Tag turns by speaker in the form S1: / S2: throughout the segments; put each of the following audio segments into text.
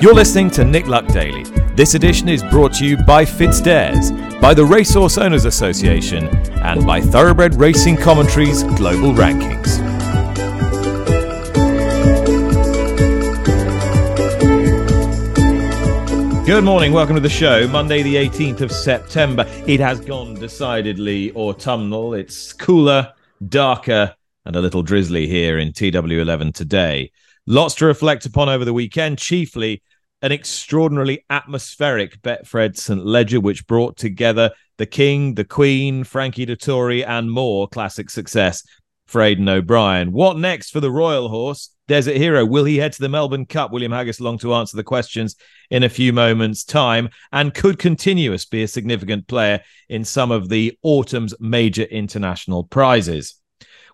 S1: You're listening to Nick Luck Daily. This edition is brought to you by FitzDares, by the Racehorse Owners Association, and by Thoroughbred Racing Commentaries Global Rankings. Good morning, welcome to the show. Monday, the 18th of September. It has gone decidedly autumnal. It's cooler, darker, and a little drizzly here in TW11 today. Lots to reflect upon over the weekend, chiefly an extraordinarily atmospheric Betfred St. Leger, which brought together the King, the Queen, Frankie Dettori, and more classic success for Aidan O'Brien. What next for the Royal Horse? Desert Hero, will he head to the Melbourne Cup? William Haggas long to answer the questions in a few moments' time. And could Continuous be a significant player in some of the autumn's major international prizes?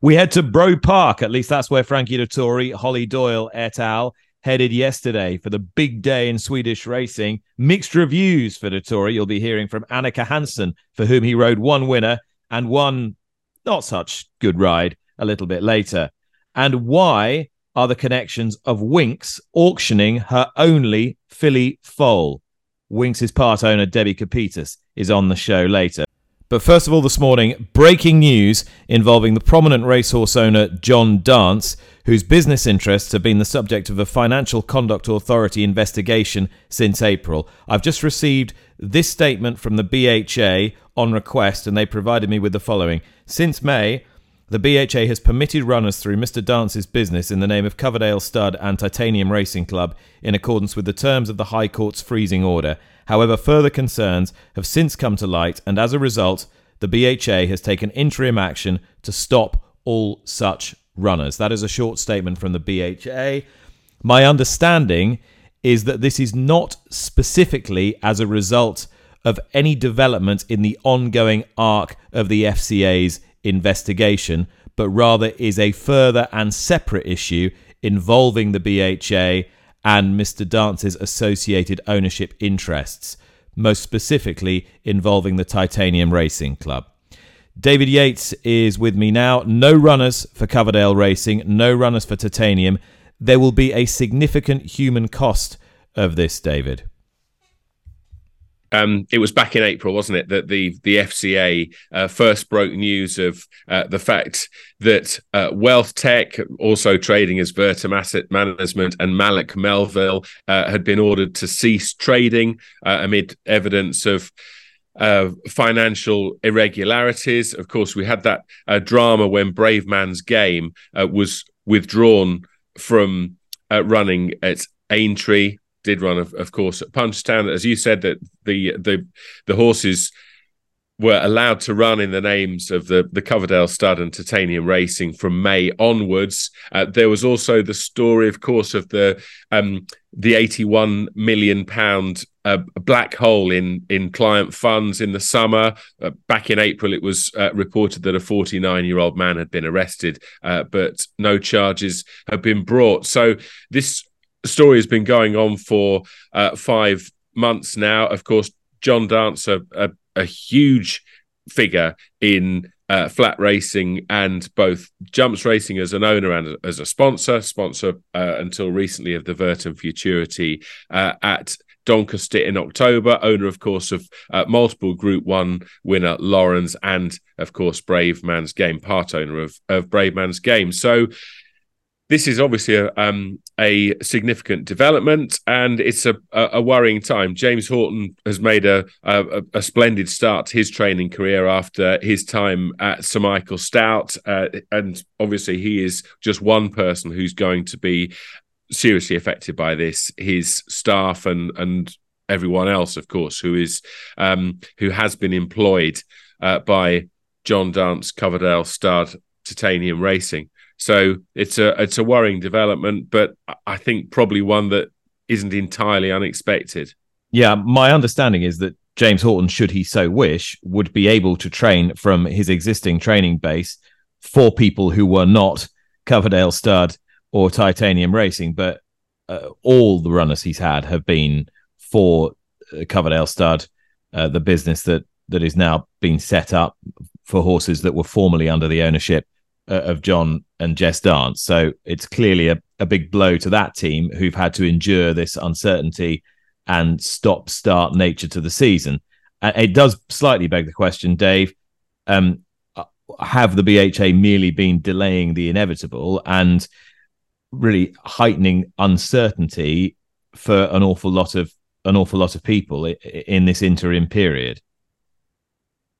S1: We head to Bro Park, at least that's where Frankie Dettori, Holly Doyle et al. Headed yesterday for the big day in Swedish racing. Mixed reviews for Dettori. You'll be hearing from Annike Hansen, for whom he rode one winner and one not such good ride a little bit later. And why are the connections of Winx auctioning her only filly foal? Winx's part owner, Debbie Kapitis, is on the show later. But first of all, this morning, breaking news involving the prominent racehorse owner John Dance, whose business interests have been the subject of a Financial Conduct Authority investigation since April. I've just received this statement from the BHA on request, and they provided me with the following. Since May, the BHA has permitted runners through Mr. Dance's business in the name of Coverdale Stud and Titanium Racing Club in accordance with the terms of the High Court's freezing order. However, further concerns have since come to light, and as a result, the BHA has taken interim action to stop all such runners. That is a short statement from the BHA. My understanding is that this is not specifically as a result of any development in the ongoing arc of the FCA's investigation, but rather is a further and separate issue involving the BHA and Mr. Dance's associated ownership interests, most specifically involving the Titanium Racing Club. David Yates is with me now. No runners for Coverdale Racing, no runners for Titanium. There will be a significant human cost of this, David.
S2: Um, it was back in April, wasn't it, that the the FCA uh, first broke news of uh, the fact that uh, WealthTek, also trading as Vertem Asset Management, and Malik Melville uh, had been ordered to cease trading uh, amid evidence of. Uh, financial irregularities. Of course, we had that drama when Bravemansgame was withdrawn from running at Aintree did run, of, of course, at Punchestown. As you said, that the the the horses were allowed to run in the names of the, the Coverdale Stud and Titanium Racing from May onwards. Uh, there was also the story, of course, of the um, the 81 million pound uh, black hole in in client funds in the summer. Uh, back in April, it was uh, reported that a 49 year old man had been arrested, uh, but no charges have been brought. So this story has been going on for uh, five months now. Of course, John Dance, a, a, a huge figure in uh, flat racing and both jumps racing as an owner and as a sponsor, sponsor uh, until recently of the Vertem Futurity uh, at Doncaster in October, owner, of course, of uh, multiple Group One winner Laurens, and of course, Bravemansgame, part owner of, of Bravemansgame. So this is obviously a, um, a significant development, and it's a, a, worrying time. James Horton has made a, a, a, splendid start to his training career after his time at Sir Michael Stoute, uh, and obviously he is just one person who's going to be seriously affected by this. His staff and and everyone else, of course, who is um, who has been employed uh, by John Dance, Coverdale Stud, Titanium Racing. So it's a it's a worrying development, but I think probably one that isn't entirely unexpected.
S1: Yeah, my understanding is that James Horton, should he so wish, would be able to train from his existing training base for people who were not Coverdale Stud or Titanium Racing, but uh, all the runners he's had have been for uh, Coverdale Stud, uh, the business that that is now being set up for horses that were formerly under the ownership uh, of John and Jess Dance. So it's clearly a, a big blow to that team who've had to endure this uncertainty and stop start nature to the season. And it does slightly beg the question, Dave. Um, have the BHA merely been delaying the inevitable and really heightening uncertainty for an awful lot of an awful lot of people in this interim period?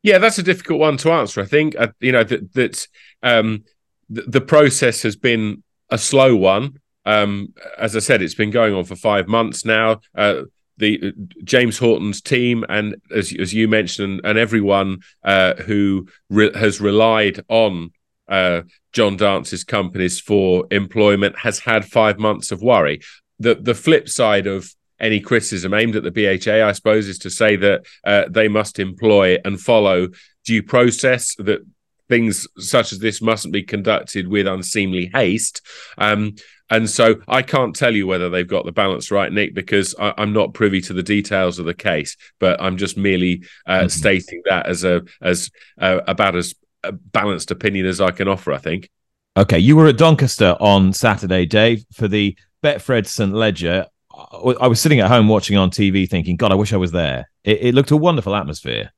S2: Yeah, that's a difficult one to answer. I think uh, you know that that um, the, the process has been a slow one. Um, as I said, it's been going on for five months now. Uh, the uh, James Horton's team, and as as you mentioned, and everyone uh, who re- has relied on uh, John Dance's companies for employment has had five months of worry. The the flip side of any criticism aimed at the BHA, I suppose, is to say that uh, they must employ and follow due process, that things such as this mustn't be conducted with unseemly haste. Um, and so I can't tell you whether they've got the balance right, Nick, because I, am not privy to the details of the case. But I'm just merely uh, mm-hmm. stating that as a as uh, about as balanced opinion as I can offer. I think.
S1: Okay, you were at Doncaster on Saturday, Dave, for the Betfred St Leger. I was sitting at home watching on TV, thinking, "God, I wish I was there." It, it looked a wonderful atmosphere.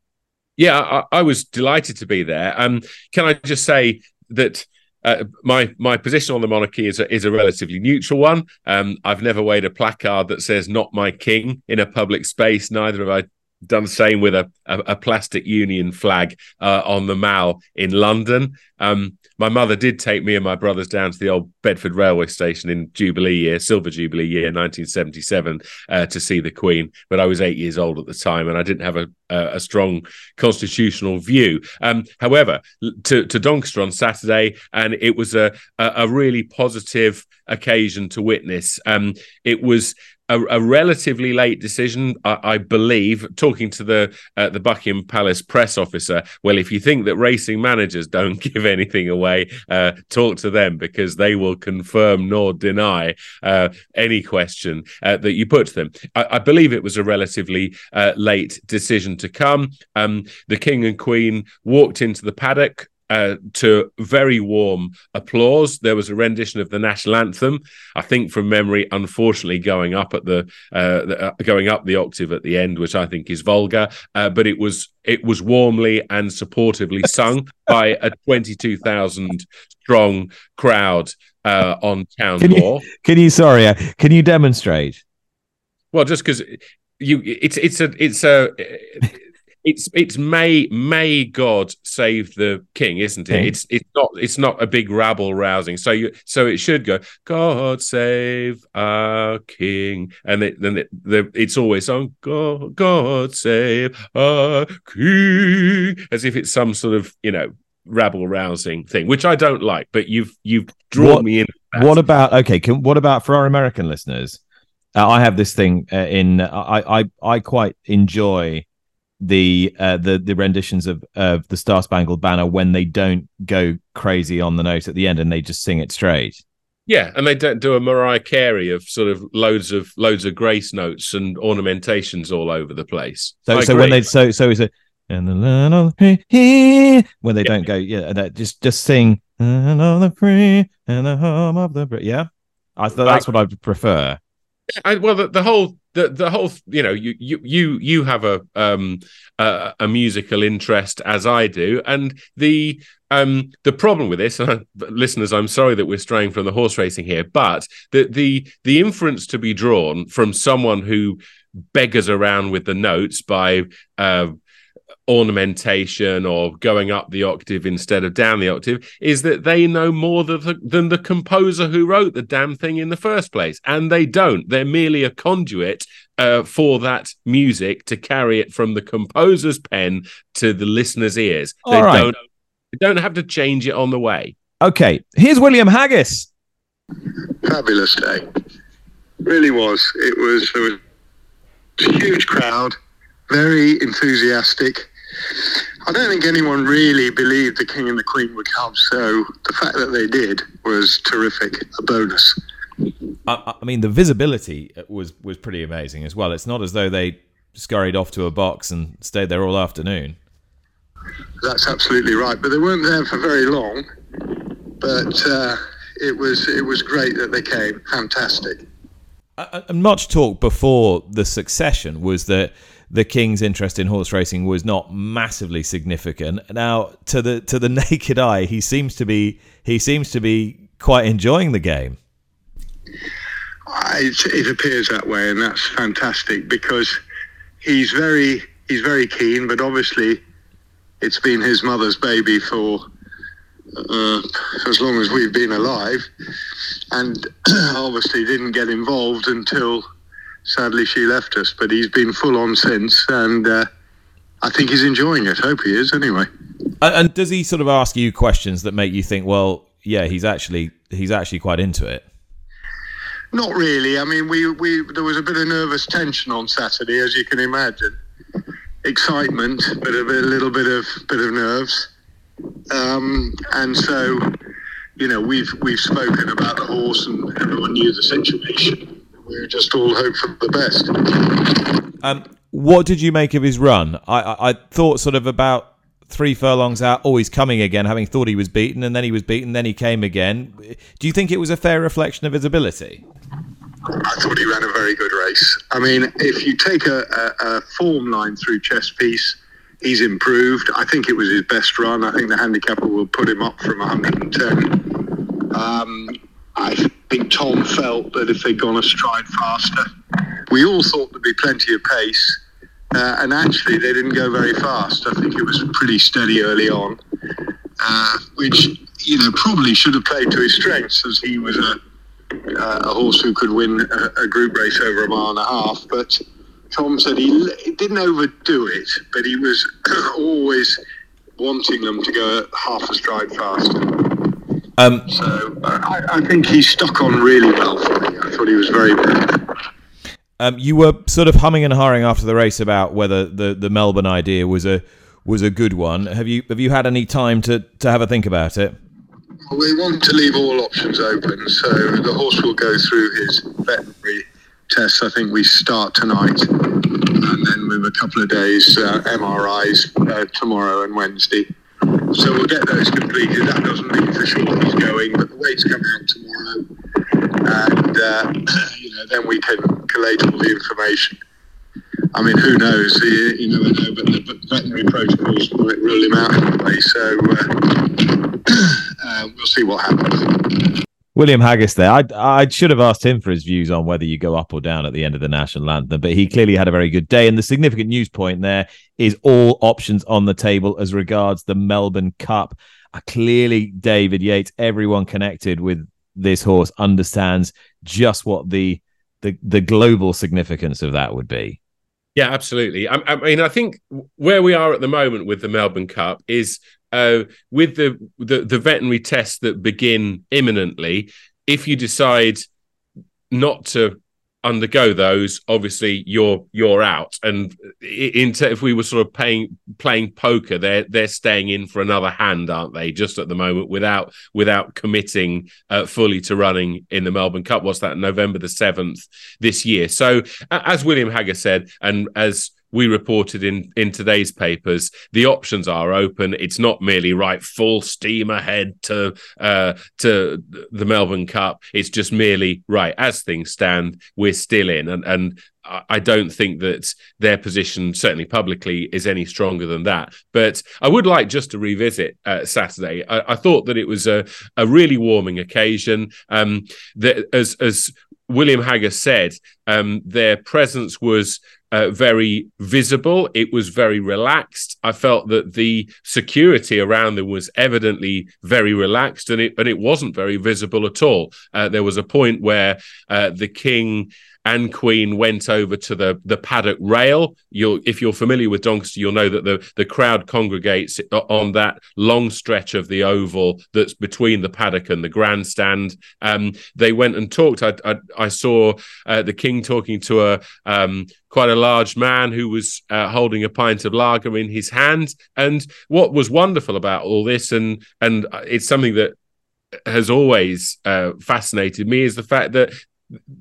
S2: Yeah, I, I, was delighted to be there. Um, can I just say that uh, my my position on the monarchy is a, is a relatively neutral one. Um, I've never weighed a placard that says "Not my king" in a public space. Neither have I done the same with a, a, a plastic Union flag uh, on the Mall in London. Um, my mother did take me and my brothers down to the old Bedford railway station in Jubilee year, Silver Jubilee year, 1977, uh, to see the Queen. But I was eight years old at the time, and I didn't have a, a, a strong constitutional view. Um, however, to, to Doncaster on Saturday, and it was a, a, really positive occasion to witness. Um, it was a, a, relatively late decision, I, I believe. Talking to the uh, the Buckingham Palace press officer, well, if you think that racing managers don't give anything away, uh, talk to them because they will confirm nor deny uh, any question uh, that you put to them. I, I, believe it was a relatively uh, late decision to come. Um, the King and Queen walked into the paddock uh, to very warm applause. There was a rendition of the national anthem, I think from memory, unfortunately going up at the, uh, the uh, going up the octave at the end, which I think is vulgar. Uh, but it was it was warmly and supportively sung by a twenty two thousand strong crowd uh, on Town
S1: can. You, can you sorry? Uh, can you demonstrate?
S2: Well, just because you, it's it's a it's a it's it's may may God save the king, isn't it? It's it's not it's not a big rabble rousing. So you so it should go God save our king, and it, then it, the, it's always on God God save our king, as if it's some sort of you know rabble rousing thing, which I don't like. But you've you've drawn
S1: what,
S2: me in.
S1: What about okay? Can, what about for our American listeners? Uh, I have this thing uh, in I, I I quite enjoy the uh, the the renditions of of the Star Spangled Banner when they don't go crazy on the note at the end and they just sing it straight.
S2: Yeah, and they don't do a Mariah Carey of sort of loads of loads of grace notes and ornamentations all over the place.
S1: So, so when they so so is it and the land of when they yeah. don't go yeah that just just sing and of the free and the home of the yeah I thought that's what I prefer.
S2: I, well, the, the whole the the whole you know you you you you have a um a, a musical interest as I do, and the um the problem with this, listeners, I'm sorry that we're straying from the horse racing here, but the the the inference to be drawn from someone who beggars around with the notes by uh, ornamentation or going up the octave instead of down the octave is that they know more than the, than the composer who wrote the damn thing in the first place. And they don't. They're merely a conduit uh, for that music to carry it from the composer's pen to the listener's ears. All they right. don't they don't have to change it on the way.
S1: Okay. Here's William Haggas.
S3: Fabulous day. Really was. It was there was a huge crowd, very enthusiastic I don't think anyone really believed the King and the Queen would come, so the fact that they did was terrific, a bonus.
S1: I, I mean, the visibility was was pretty amazing as well. It's not as though they scurried off to a box and stayed there all afternoon.
S3: That's absolutely right, but they weren't there for very long. but uh, it was it was great that they came. Fantastic.
S1: And much talk before the succession was that the king's interest in horse racing was not massively significant. Now, to the to the naked eye, he seems to be he seems to be quite enjoying the game.
S3: It, it appears that way, and that's fantastic because he's very he's very keen. But obviously, it's been his mother's baby for uh, as long as we've been alive, and obviously didn't get involved until sadly she left us. But he's been full on since, and uh, I think he's enjoying it. Hope he is, anyway.
S1: And does he sort of ask you questions that make you think, well, yeah, he's actually he's actually quite into it?
S3: Not really. I mean, we, we there was a bit of nervous tension on Saturday, as you can imagine. Excitement, but a, bit, a little bit of bit of nerves. Um, and so, you know, we've we've spoken about the horse, and everyone knew the situation. We were just all hope for the best.
S1: Um, what did you make of his run? I, I, I thought sort of about three furlongs out, oh, he's coming again, having thought he was beaten, and then he was beaten, then he came again. Do you think it was a fair reflection of his ability?
S3: I thought he ran a very good race. I mean, if you take a, a, a form line through chess piece, he's improved. I think it was his best run. I think the handicapper will put him up from 110. Um, I think Tom felt that if they'd gone a stride faster, we all thought there'd be plenty of pace. Uh, and actually, they didn't go very fast. I think it was pretty steady early on, uh, which you know probably should have played to his strengths, as he was a, uh, a horse who could win a, a, group race over a mile and a half. But Tom said he, he didn't overdo it, but he was always wanting them to go half a stride faster. Um, so I, I, think he stuck on really well for me. I thought he was very good.
S1: Um, you were sort of humming and hawing after the race about whether the, the Melbourne idea was a was a good one. Have you have you had any time to, to have a think about it?
S3: We want to leave all options open, so the horse will go through his veterinary tests. I think we start tonight, and then with a couple of days uh, MRIs uh, tomorrow and Wednesday. So we'll get those completed. That doesn't mean for sure he's going, but the weights come out tomorrow, and uh, you know then we can collate all the information. I mean, who knows? You, you never know, but the veterinary protocols might rule him out anyway. So uh, uh, we'll see what happens.
S1: William Haggas there. I, I should have asked him for his views on whether you go up or down at the end of the national anthem, but he clearly had a very good day. And the significant news point there is all options on the table as regards the Melbourne Cup. Uh, clearly, David Yates, everyone connected with this horse understands just what the the the global significance of that would be.
S2: Yeah, absolutely. I, I, mean, I think where we are at the moment with the Melbourne Cup is uh, with the, the the veterinary tests that begin imminently. If you decide not to undergo those, obviously you're you're out. And in if we were sort of paying playing poker, they're they're staying in for another hand, aren't they? Just at the moment, without without committing uh, fully to running in the Melbourne Cup. What's that? November the seventh this year. So as William Haggas said, and as we reported in in today's papers the options are open it's not merely right full steam ahead to uh, to the melbourne cup it's just merely right as things stand we're still in and and I don't think that their position, certainly publicly, is any stronger than that. But I would like just to revisit uh, Saturday. I, I, thought that it was a, a really warming occasion. Um, that, as as William Haggas said, um, their presence was uh, very visible. It was very relaxed. I felt that the security around them was evidently very relaxed, and it and it wasn't very visible at all. Uh, there was a point where uh, the king and Queen went over to the the paddock rail. You'll, if you're familiar with Doncaster, you'll know that the the crowd congregates on that long stretch of the oval that's between the paddock and the grandstand. Um, they went and talked. I I, I saw uh, the King talking to a um, quite a large man who was uh, holding a pint of lager in his hand. And what was wonderful about all this, and and it's something that has always uh, fascinated me, is the fact that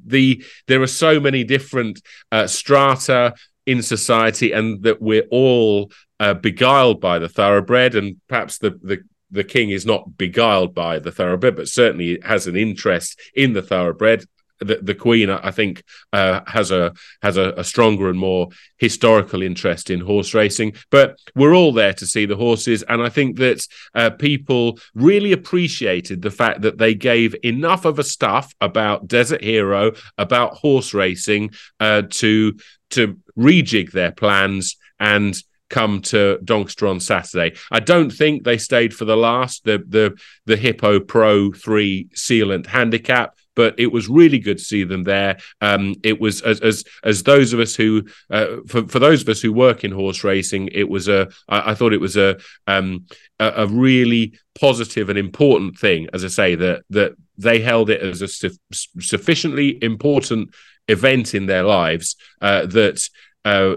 S2: the there are so many different uh, strata in society, and that we're all uh, beguiled by the thoroughbred, and perhaps the the the king is not beguiled by the thoroughbred, but certainly has an interest in the thoroughbred. The, the Queen, I think, uh, has a has a, a, stronger and more historical interest in horse racing. But we're all there to see the horses, and I think that uh, people really appreciated the fact that they gave enough of a stuff about Desert Hero, about horse racing, uh, to to rejig their plans and come to Doncaster on Saturday. I don't think they stayed for the last the the the Hippo Pro three sealant handicap. But it was really good to see them there. Um, it was as as as those of us who uh, for for those of us who work in horse racing, it was a I, I thought it was a um a, a, really positive and important thing. As I say that that they held it as a su- sufficiently important event in their lives uh, that uh,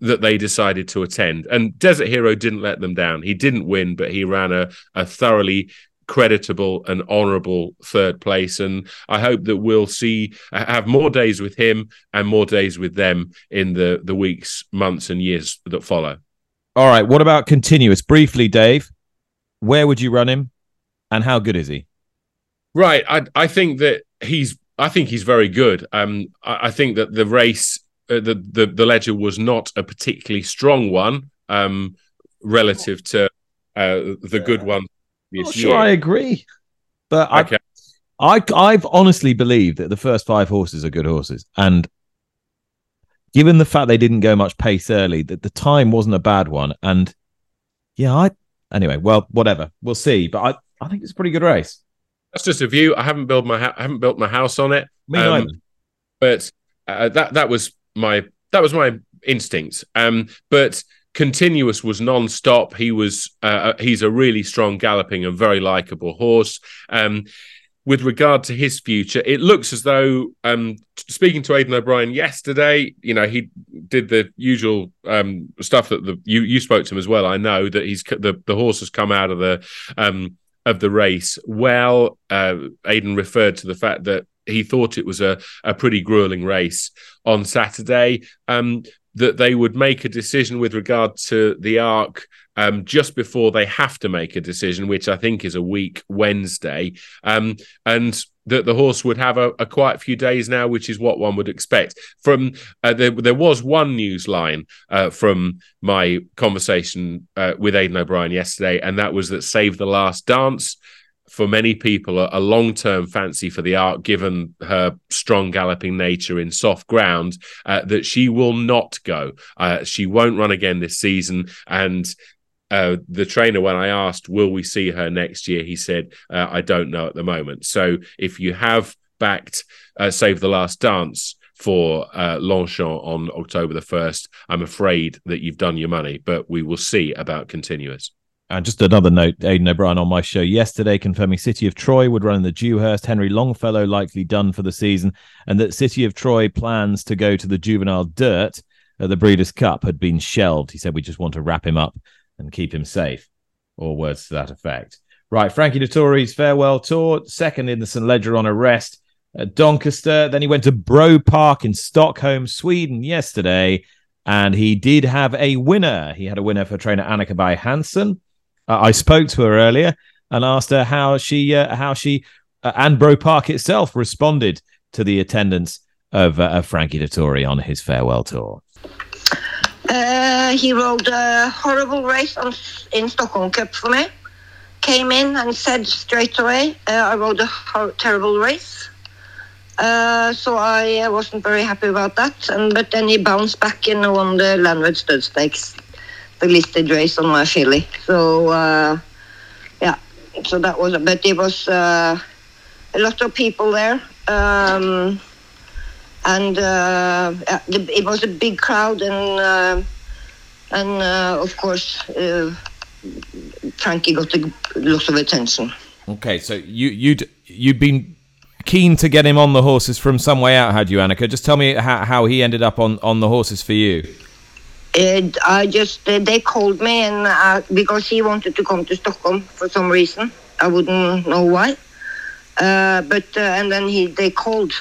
S2: that they decided to attend. And Desert Hero didn't let them down. He didn't win, but he ran a, a thoroughly creditable and honourable third place. And I hope that we'll see have more days with him and more days with them in the the weeks, months, and years that follow.
S1: All right. What about continuous? Briefly, Dave, where would you run him, and how good is he?
S2: Right. I I think that he's I think he's very good. Um, I, I think that the race uh, the, the the Leger was not a particularly strong one um, relative to uh, the good one.
S1: Not sure, I agree, but okay. I, I I've honestly believed that the first five horses are good horses, and given the fact they didn't go much pace early, that the time wasn't a bad one, and yeah, I anyway, well, whatever, we'll see, but I I think it's a pretty good race.
S2: That's just a view. I haven't built my ha- I haven't built my house on it.
S1: Me um, neither.
S2: But uh, that that was my that was my instinct. Um, but continuous was non-stop. He was uh, uh, he's a really strong galloping and very likable horse. Um, with regard to his future, it looks as though um, speaking to Aidan O'Brien yesterday, you know, he did the usual um, stuff that the you you spoke to him as well. I know that he's the the horse has come out of the um, of the race well. Uh, Aidan referred to the fact that he thought it was a, a pretty grueling race on Saturday. Um, that they would make a decision with regard to the arc um, just before they have to make a decision, which I think is a week Wednesday, um, and that the horse would have a, a, quite few days now, which is what one would expect. From uh, there, there was one news line uh, from my conversation uh, with Aidan O'Brien yesterday, and that was that Save the Last Dance for many people a, long term fancy for the Arc, given her strong galloping nature in soft ground, uh, that she will not go. Uh, she won't run again this season. And uh, the trainer, when I asked, will we see her next year, he said, uh, I don't know at the moment. So if you have backed uh, Save the Last Dance, for uh, Longchamp on October the 1st. I'm afraid that you've done your money, but we will see about continuous.
S1: And just another note, Aidan O'Brien on my show yesterday confirming City of Troy would run in the Dewhurst, Henry Longfellow likely done for the season, and that City of Troy plans to go to the juvenile dirt at the Breeders' Cup had been shelved. He said, We just want to wrap him up and keep him safe, or words to that effect. Right, Frankie Dettori's farewell tour, second in the St. Leger on Arrest at Doncaster. Then he went to Bro Park in Stockholm, Sweden yesterday, and he did have a winner. He had a winner for trainer Annike Bye Hansen uh, I spoke to her earlier and asked her how she uh, how she uh, and Bro Park itself responded to the attendance of, uh, of Frankie Dettori on his farewell tour.
S4: Uh, he rode a horrible race on, in Stockholm Cup for me. Came in and said straight away, uh, I rode a terrible race. so I wasn't very happy about that. And but then he bounced back and won the Lanwades Stud Stakes the listed race on my filly. So uh, yeah, so that was. But it was uh, a lot of people there, um, and uh, it was a big crowd, and uh, and uh, of course uh, Frankie got a lot of attention.
S1: Okay, so you you'd you'd been keen to get him on the horses from some way out, had you, Annike? Just tell me how, how he ended up on, on the horses for you.
S4: It, I just uh, they called me and uh, because he wanted to come to Stockholm for some reason. I wouldn't know why. Uh, but uh, and then he they called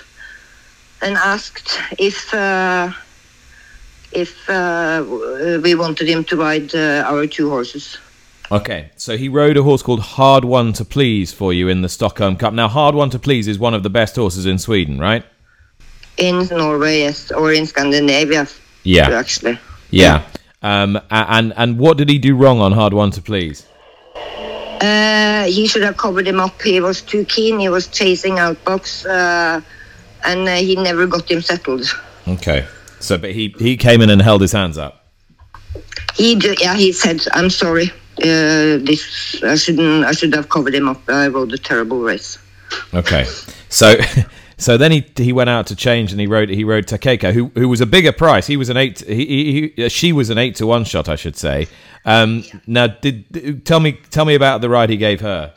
S4: and asked if uh, if uh, we wanted him to ride our two horses.
S1: Okay, so he rode a horse called Hard One to Please for you in the Stockholm Cup. Now, Hard One to Please is one of the best horses in Sweden, right?
S4: In Norway, yes, or in Scandinavia.
S1: Yeah.
S4: Actually.
S1: Yeah. Um, and and what did he do wrong on Hard One to Please?
S4: Uh, he should have covered him up. He was too keen. He was chasing outbox, uh, and uh, he never got him settled.
S1: Okay. So, but he he came in and held his hands up.
S4: He, d- yeah, he said, "I'm sorry. Uh, this I shouldn't. I should have covered him up. I rode a terrible race."
S1: Okay. So so then he he went out to change and he rode he rode Takeko, who who was a bigger price. He was an eight. He, he, he she was an eight to one shot, I should say. Um, now, did tell me tell me about the ride he gave her.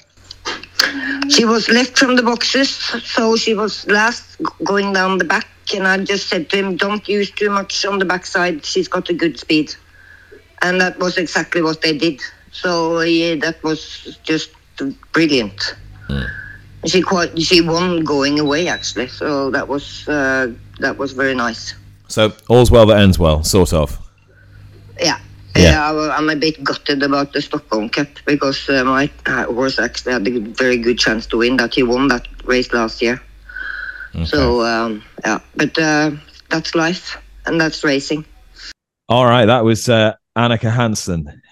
S4: She was left from the boxes, so she was last going down the back, and I just said to him, "Don't use too much on the backside. She's got a good speed," and that was exactly what they did. So yeah, that was just brilliant. She quite she won going away actually, so that was uh, that was very nice.
S1: So all's well that ends well, sort of.
S4: Yeah.
S1: Yeah.
S4: Yeah, I, i'm a bit gutted about the Stockholm Cup because uh, my horse actually had a very good chance to win that. He won that race last year. So, um, yeah, but uh, that's life and that's racing.
S1: All right, that was uh, Annike Hansen.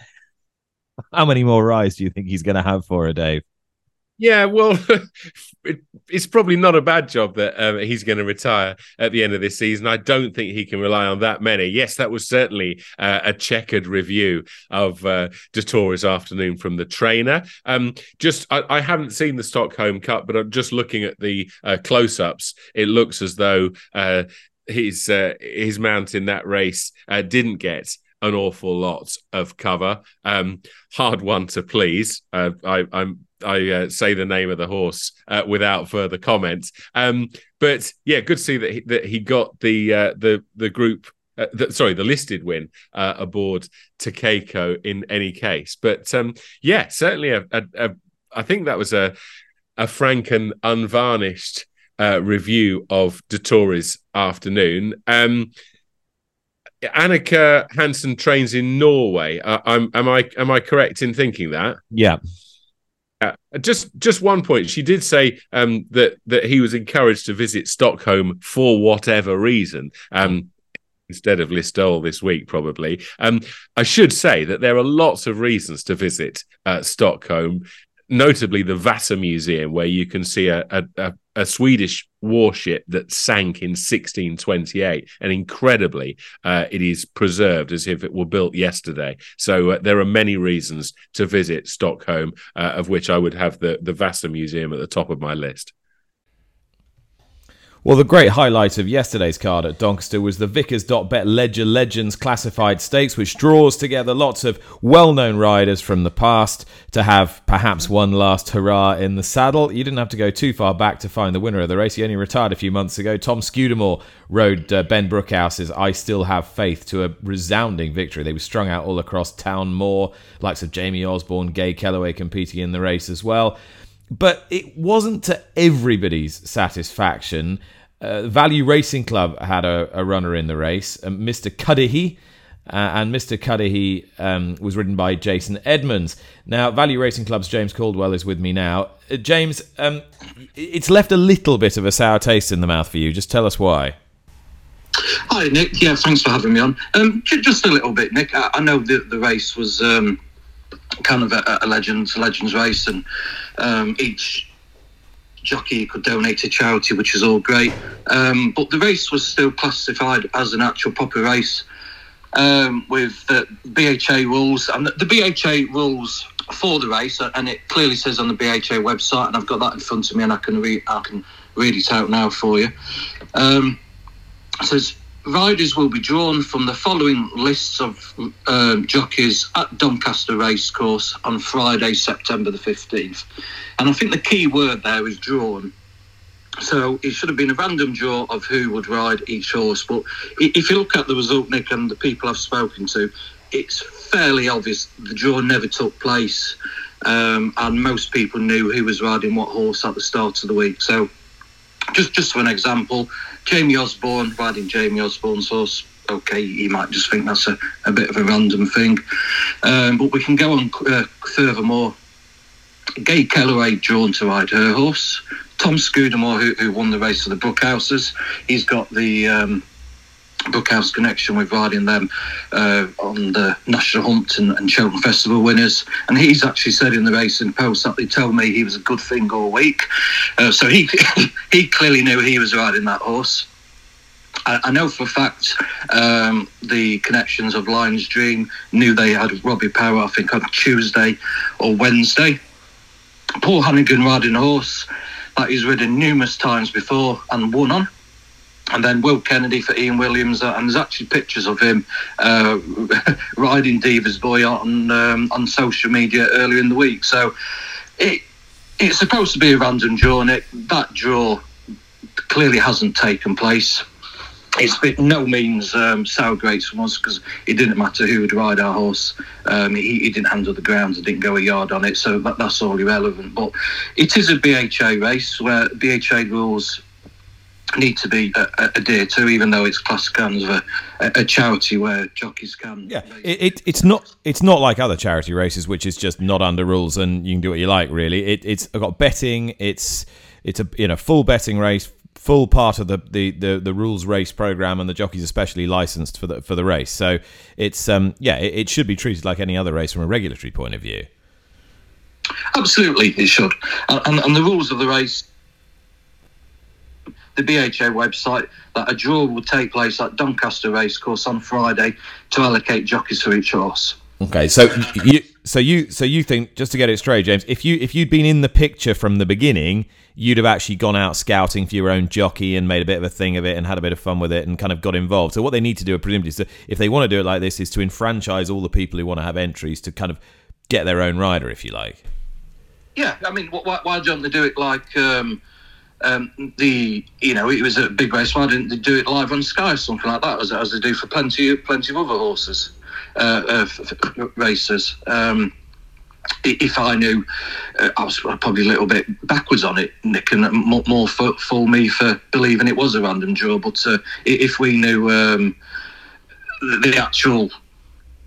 S1: How many more rides do you think he's going to have for her, Dave?
S2: Yeah, well, it, it's probably not a bad job that um, he's going to retire at the end of this season. I don't think he can rely on that many. Yes, that was certainly uh, a checkered review of uh, Dettori's afternoon from the trainer. Um, just, I, I haven't seen the Stockholm Cup, but I'm just looking at the uh, close-ups. It looks as though uh, his uh, his mount in that race uh, didn't get an awful lot of cover. Um, hard one to please. Uh, I, I'm I uh, say the name of the horse uh, without further comment. Um, but yeah, good to see that he, that he got the uh, the the group. Uh, the, sorry, the listed win uh, aboard Takeko in any case. But um, yeah, certainly a, a, a I think that was a a frank and unvarnished uh, review of Dettori's afternoon. Um, Annike Hansen trains in Norway. Uh, am I am I correct in thinking that?
S1: Yeah.
S2: Uh, just just one point. She did say um, that that he was encouraged to visit Stockholm for whatever reason. Um, instead of Listowel this week, probably. Um, I should say that there are lots of reasons to visit uh, Stockholm, notably the Vasa Museum, where you can see a, a, a, Swedish warship that sank in 1628, and incredibly, uh, it is preserved as if it were built yesterday. So uh, there are many reasons to visit Stockholm, uh, of which I would have the the Vasa Museum at the top of my list.
S1: Well, the great highlight of yesterday's card at Doncaster was the Vickers.bet Leger Legends Classified Stakes, which draws together lots of well known riders from the past to have perhaps one last hurrah in the saddle. You didn't have to go too far back to find the winner of the race. He only retired a few months ago. Tom Scudamore rode uh, Ben Brookhouse's I Still Have Faith to a resounding victory. They were strung out all across Town Moor, likes of Jamie Osborne, Gay Kellaway competing in the race as well but it wasn't to everybody's satisfaction. Uh, Value Racing Club had a, a runner in the race, uh, Mr. Cudahy, uh, and Mr. Cudahy um, was ridden by Jason Edmonds. Now, Value Racing Club's James Couldwell is with me now. Uh, James, um, it's left a little bit of a sour taste in the mouth for you. Just tell us why.
S5: Hi, Nick. Yeah, thanks for having me on. Um, just a little bit, Nick. I, I know the, the race was um, kind of a, a legends legends race, and um, each jockey could donate to charity, which is all great. Um, but the race was still classified as an actual proper race um, with the BHA rules, and the, BHA rules for the race, and it clearly says on the BHA website, and I've got that in front of me, and I can read I can read it out now for you. Um, it says riders will be drawn from the following lists of um, jockeys at Doncaster Racecourse on Friday, September the 15th. And I think the key word there is drawn. So it should have been a random draw of who would ride each horse. But if you look at the result, Nick, and the people I've spoken to, it's fairly obvious the draw never took place. Um, and most people knew who was riding what horse at the start of the week. So just just for an example, Jamie Osborne riding Jamie Osborne's horse, okay, you might just think that's a, a bit of a random thing. Um, but we can go on uh, furthermore. Gay Kellaway drawn to ride her horse. Tom Scudamore, who, who won the race for the Brookhouses, he's got the um, Brookhouse connection with riding them uh, on the National Hunt and, and Cheltenham Festival winners. And he's actually said in the racing post that they told me he was a good thing all week. Uh, so he he clearly knew he was riding that horse. I, I know for a fact um, the connections of Lions Dream knew they had Robbie Power, I think, on Tuesday or Wednesday. Paul Hanagan riding a horse that he's ridden numerous times before and won on and then Will Kennedy for Ian Williams, uh, and there's actually pictures of him uh, riding Divas Boy on um, on social media earlier in the week. So it it's supposed to be a random draw, and it, that draw clearly hasn't taken place. It's been no means um, sour grapes from us because it didn't matter who would ride our horse. Um, he, he, didn't handle the grounds, he didn't go a yard on it, so that, that's all irrelevant. But it is a BHA race where BHA rules need to be uh, uh, adhered to, even though it's classed as a, a, charity where jockeys can.
S1: Yeah, it, it, it's not it's not like other charity races, which is just not under rules and you can do what you like. Really, it, it's got betting. It's it's a you know full betting race, full part of the, the, the, the rules race program, and the jockeys especially licensed for the for the race. So it's um yeah, it, it should be treated like any other race from a regulatory point of view.
S5: Absolutely, it should, and, and the rules of the race the BHA website that a draw will take place at Doncaster Racecourse on Friday to allocate jockeys for each horse.
S1: Okay, so you so you so you think just to get it straight, James, if you if you'd been in the picture from the beginning, you'd have actually gone out scouting for your own jockey and made a bit of a thing of it and had a bit of fun with it and kind of got involved. So what they need to do, presumably, is to, if they want to do it like this, is to enfranchise all the people who want to have entries to kind of get their own rider, if you like.
S5: Yeah, I mean, why, why don't they do it like? Um, um, the you know it was a big race. Why didn't they do it live on Sky or something like that, as, as they do for plenty plenty of other horses uh, uh, races? Um, if I knew, uh, I was probably a little bit backwards on it, Nick, and more, more for, for me for believing it was a random draw. But uh, if we knew um, the actual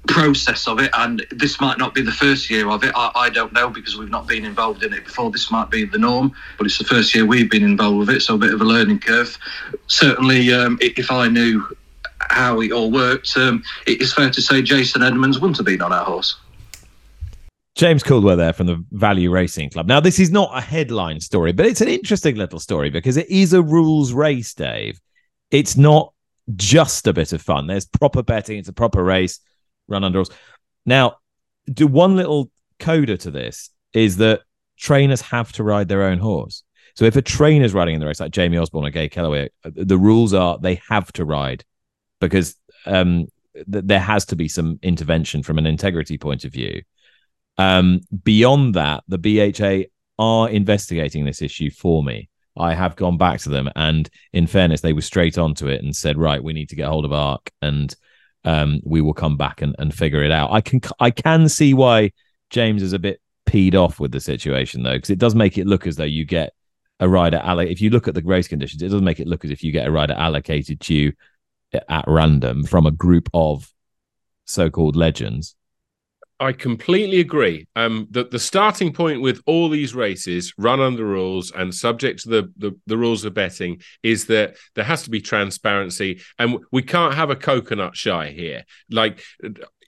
S5: process of it, and this might not be the first year of it. I, I, don't know because we've not been involved in it before. This might be the norm, but it's the first year we've been involved with it, so a bit of a learning curve. Certainly, um, if I knew how it all worked, um, it is fair to say Jason Edmonds wouldn't have been on our horse.
S1: James Couldwell there from the Value Racing Club. Now, this is not a headline story, but it's an interesting little story because it is a rules race, Dave. It's not just a bit of fun. There's proper betting, it's a proper race run under rules. Now, do one little coda to this is that trainers have to ride their own horse. So if a trainer's riding in the race, like Jamie Osborne or Gay Kellaway, the rules are they have to ride because um, th- there has to be some intervention from an integrity point of view. Um, beyond that, the BHA are investigating this issue for me. I have gone back to them, and in fairness, they were straight onto it and said, "Right, we need to get hold of ARC and um, we will come back and, and figure it out. I can I can see why James is a bit peed off with the situation though, because it does make it look as though you get a rider allocated. If you look at the race conditions, it does make it look as if you get a rider allocated to you at random from a group of so-called legends.
S2: I completely agree. Um, that the starting point with all these races run under rules and subject to the, the, the rules of betting is that there has to be transparency, and we can't have a coconut shy here. Like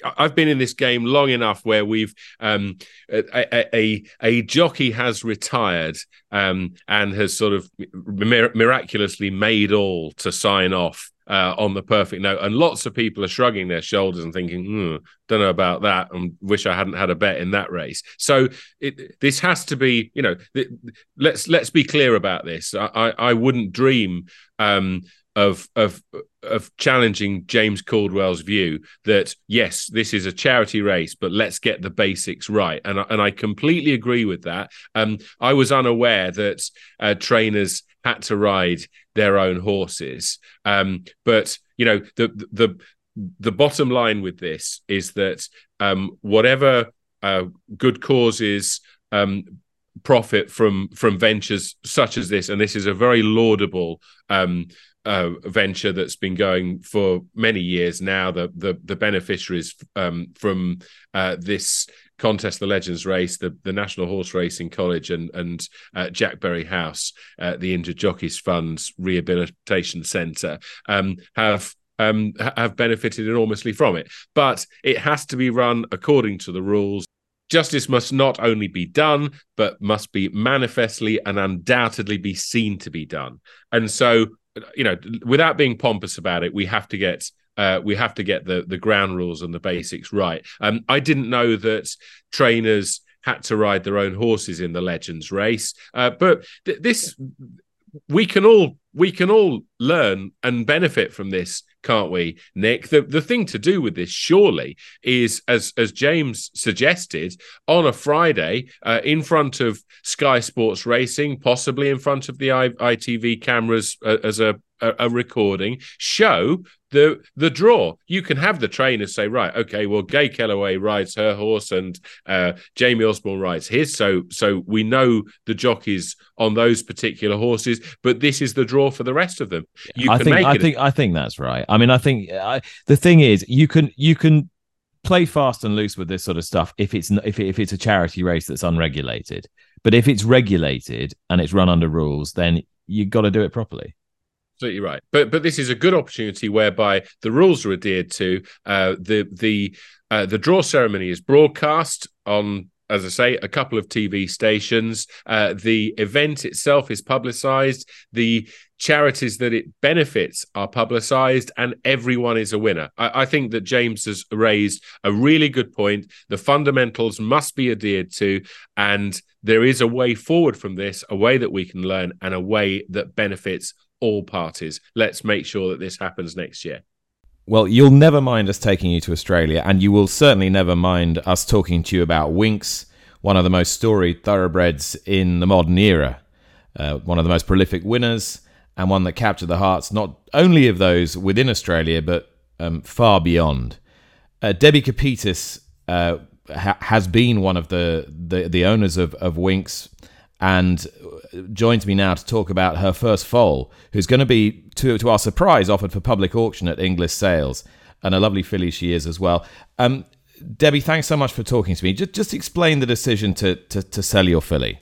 S2: I've been in this game long enough where we've um, a, a, a jockey has retired um, and has sort of mir- miraculously made all to sign off uh, on the perfect note. And lots of people are shrugging their shoulders and thinking, hmm, don't know about that, and wish I hadn't had a bet in that race. So it, this has to be, you know, th- let's let's be clear about this. I, I, I wouldn't dream um, of of of challenging James Couldwell's view that yes, this is a charity race, but let's get the basics right. And and I completely agree with that. Um, I was unaware that uh, trainers had to ride their own horses. Um, but you know, the the the bottom line with this is that um, whatever uh, good causes um, profit from from ventures such as this, and this is a very laudable um, uh, venture that's been going for many years now. The the, the beneficiaries um, from uh, this contest, the Legends Race, the, the National Horse Racing College, and and uh, Jack Berry House, uh, the Injured Jockeys Funds Rehabilitation Centre, um, have um, have benefited enormously from it. But it has to be run according to the rules. Justice must not only be done, but must be manifestly and undoubtedly be seen to be done. And so, you know, without being pompous about it, we have to get uh, we have to get the the ground rules and the basics right. Um, I didn't know that trainers had to ride their own horses in the Legends race, uh, but th- this we can all we can all learn and benefit from this can't we nick? The the thing to do with this surely is as as james suggested on a friday uh, in front of sky sports racing possibly in front of the I- itv cameras uh, as a a, a, recording show the the draw. You can have the trainer say, right, okay, well, Gay Kellaway rides her horse and uh, Jamie Osborne rides his, so so we know the jockeys on those particular horses, but this is the draw for the rest of them.
S1: You I think I think I think that's right. I mean, I think I, the thing is, you can you can play fast and loose with this sort of stuff if it's if if it's a charity race that's unregulated. But if it's regulated and it's run under rules, then you've got to do it properly
S2: absolutely right. But but this is a good opportunity whereby the rules are adhered to. Uh, the the uh, the draw ceremony is broadcast on. As I say, a couple of TV stations. Uh, the event itself is publicized. The charities that it benefits are publicized, and everyone is a winner. I, I think that James has raised a really good point. The fundamentals must be adhered to, and there is a way forward from this, a way that we can learn, and a way that benefits all parties. Let's make sure that this happens next year.
S1: Well, you'll never mind us taking you to Australia, and you will certainly never mind us talking to you about Winx, one of the most storied thoroughbreds in the modern era, uh, one of the most prolific winners, and one that captured the hearts not only of those within Australia, but um, far beyond. Uh, Debbie Kapitis uh, ha- has been one of the, the, the owners of, of Winx and joins me now to talk about her first foal, who's going to be, to, to our surprise, offered for public auction at Inglis Sales. And a lovely filly she is as well. Um, Debbie, thanks so much for talking to me. Just, just explain the decision to, to, to sell your filly.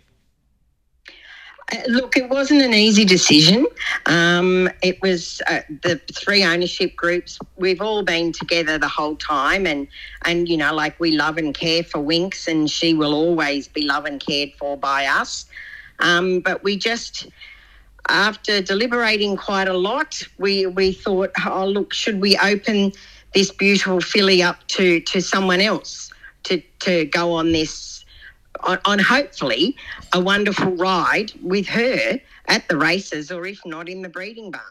S6: Uh, look, it wasn't an easy decision. Um, it was uh, the three ownership groups. We've all been together the whole time, and and you know, like we love and care for Winx, and she will always be loved and cared for by us. Um, but we just, after deliberating quite a lot, we we thought, oh look, should we open this beautiful filly up to to someone else to to go on this on, on hopefully a wonderful ride with her at the races, or if not, in the breeding barn.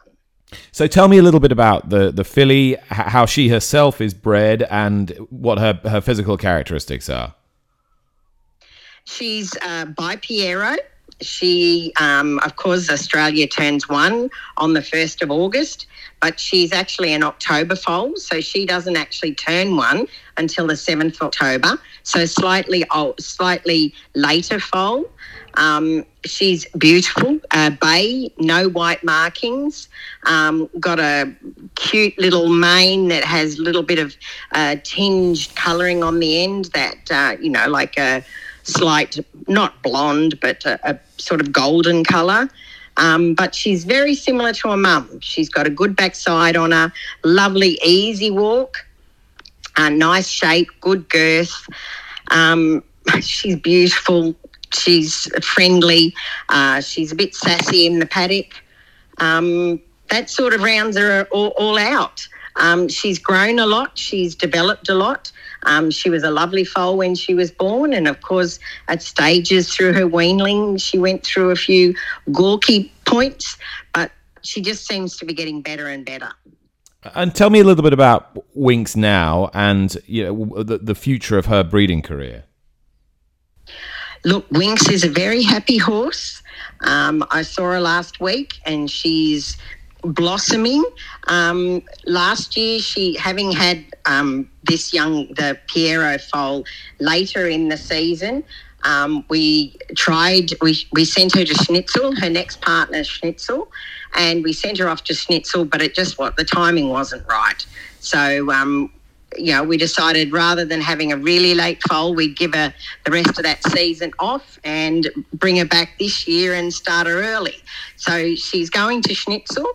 S1: So tell me a little bit about the the filly, how she herself is bred, and what her her physical characteristics are.
S6: She's uh, by Pierro. She, um, of course, Australia turns one on the first of August, but she's actually an October foal, so she doesn't actually turn one until the seventh of October. So slightly old, slightly later foal. Um, she's beautiful, uh, bay, no white markings. Um, got a cute little mane that has a little bit of uh, tinged colouring on the end. That uh, you know, like a slight, not blonde, but a, a sort of golden colour. Um, but she's very similar to her mum. She's got a good backside on her, lovely, easy walk, a nice shape, good girth. Um, she's beautiful. She's friendly. Uh, she's a bit sassy in the paddock. Um, that sort of rounds her all, all out. Um, she's grown a lot. She's developed a lot. Um, she was a lovely foal when she was born, and of course, at stages through her weanling, she went through a few gawky points, but she just seems to be getting better and better.
S1: And tell me a little bit about Winx now, and you know the, the future of her breeding career.
S6: Look, Winx is a very happy horse. Um, I saw her last week, and she's blossoming. Um, last year, she having had um, this young the Pierro foal later in the season, Um, we tried, we, we sent her to Schnitzel, her next partner, Schnitzel, and we sent her off to Schnitzel, but it just what the timing wasn't right. So um, you know, we decided rather than having a really late foal, we'd give her the rest of that season off and bring her back this year and start her early. So she's going to Schnitzel.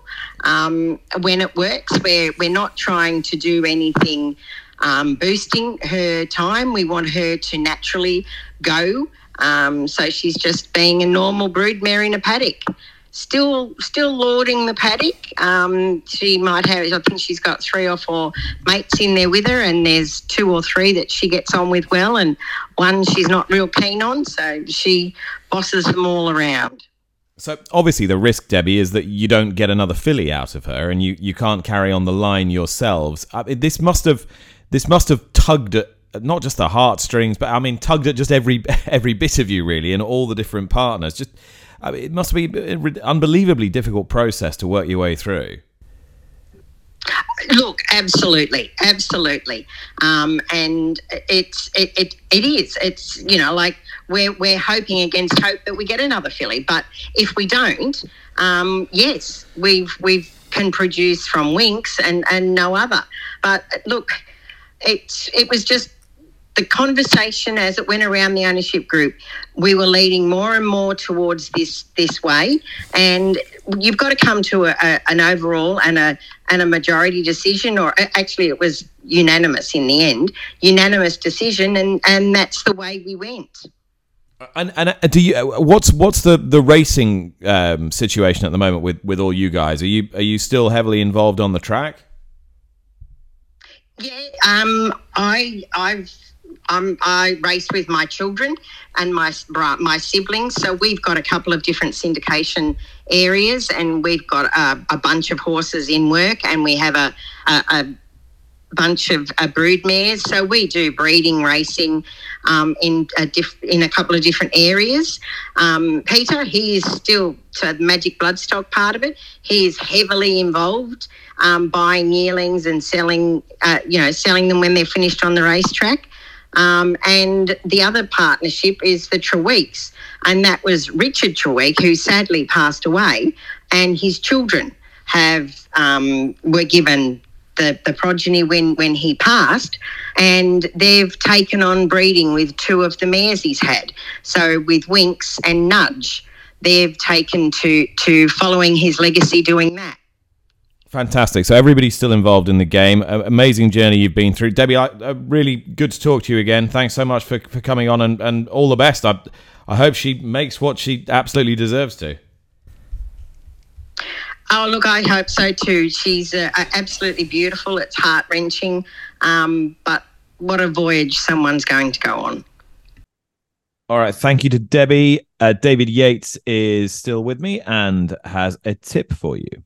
S6: Um, when it works, we're, we're not trying to do anything um, boosting her time. We want her to naturally go. Um, so she's just being a normal broodmare in a paddock still still lording the paddock. Um, she might have, I think she's got three or four mates in there with her, and there's two or three that she gets on with well, and one she's not real keen on, so she bosses them all around.
S1: So obviously the risk, Debbie, is that you don't get another filly out of her, and you, you can't carry on the line yourselves. Uh, this must have this must have tugged at not just the heartstrings, but I mean tugged at just every every bit of you really, and all the different partners. Just I mean, it must be an unbelievably difficult process to work your way through.
S6: Look, absolutely, absolutely, um, and it's it, it it is. It's you know like we're we're hoping against hope that we get another filly, but if we don't, um, yes, we've we've can produce from Winx and and no other. But look, it's it was just the conversation as it went around the ownership group, we were leading more and more towards this this way, and you've got to come to a, a, an overall and a and a majority decision, or actually it was unanimous in the end, unanimous decision, and and that's the way we went.
S1: And and uh, do you uh, what's what's the the racing um, situation at the moment with with all you guys? Are you are you still heavily involved on the track?
S6: Yeah, um, I I've um, I race with my children and my my siblings. So we've got a couple of different syndication areas, and we've got a, a bunch of horses in work, and we have a, a, a bunch of uh, brood mares. So we do breeding racing um, in a diff- in a couple of different areas. Um, Peter, he is still to the magic bloodstock part of it. He is heavily involved, um, buying yearlings and selling, uh, you know, selling them when they're finished on the racetrack. Um, and the other partnership is the Treweeks, and that was Richard Treweek, who sadly passed away, and his children have um, were given the, the progeny when, when he passed, and they've taken on breeding with two of the mares he's had. So with Winks and Nudge, they've taken to to following his legacy doing that.
S1: Fantastic. So everybody's still involved in the game. Uh, amazing journey you've been through, Debbie. I, uh, really good to talk to you again. Thanks so much for, for coming on, and, and all the best. I I hope she makes what she absolutely deserves to.
S6: Oh, look, I hope so too. She's uh, absolutely beautiful. It's heart wrenching, um, but what a voyage someone's going to go on.
S1: All right. Thank you to Debbie. Uh, David Yates is still with me and has a tip for you.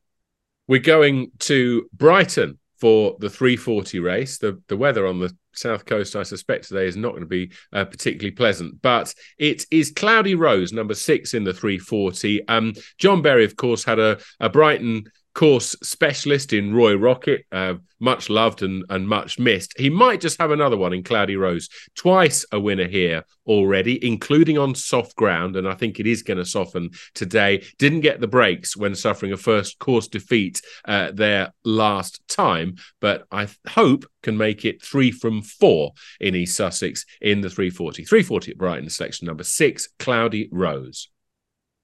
S2: We're going to Brighton for the 340 race. The the weather on the south coast, I suspect today is not going to be uh, particularly pleasant, but it is Cloudy Rose, number six in the 340. Um, John Berry, of course, had a, a Brighton course specialist in Roy Rocket, uh, much loved and, and much missed. He might just have another one in Cloudy Rose. Twice a winner here already, including on soft ground, and I think it is going to soften today. Didn't get the breaks when suffering a first course defeat uh, there last time, but I hope can make it three from four in East Sussex in the 340. 340 at Brighton, selection number six, Cloudy Rose.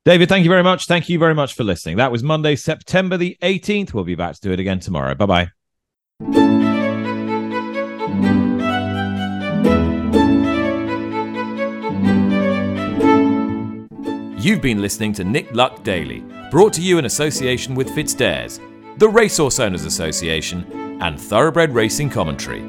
S1: David, thank you very much. Thank you very much for listening. That was Monday, September the 18th. We'll be back to do it again tomorrow. Bye bye. You've been listening to Nick Luck Daily, brought to you in association with FitzDares, the Racehorse Owners Association, and Thoroughbred Racing Commentary.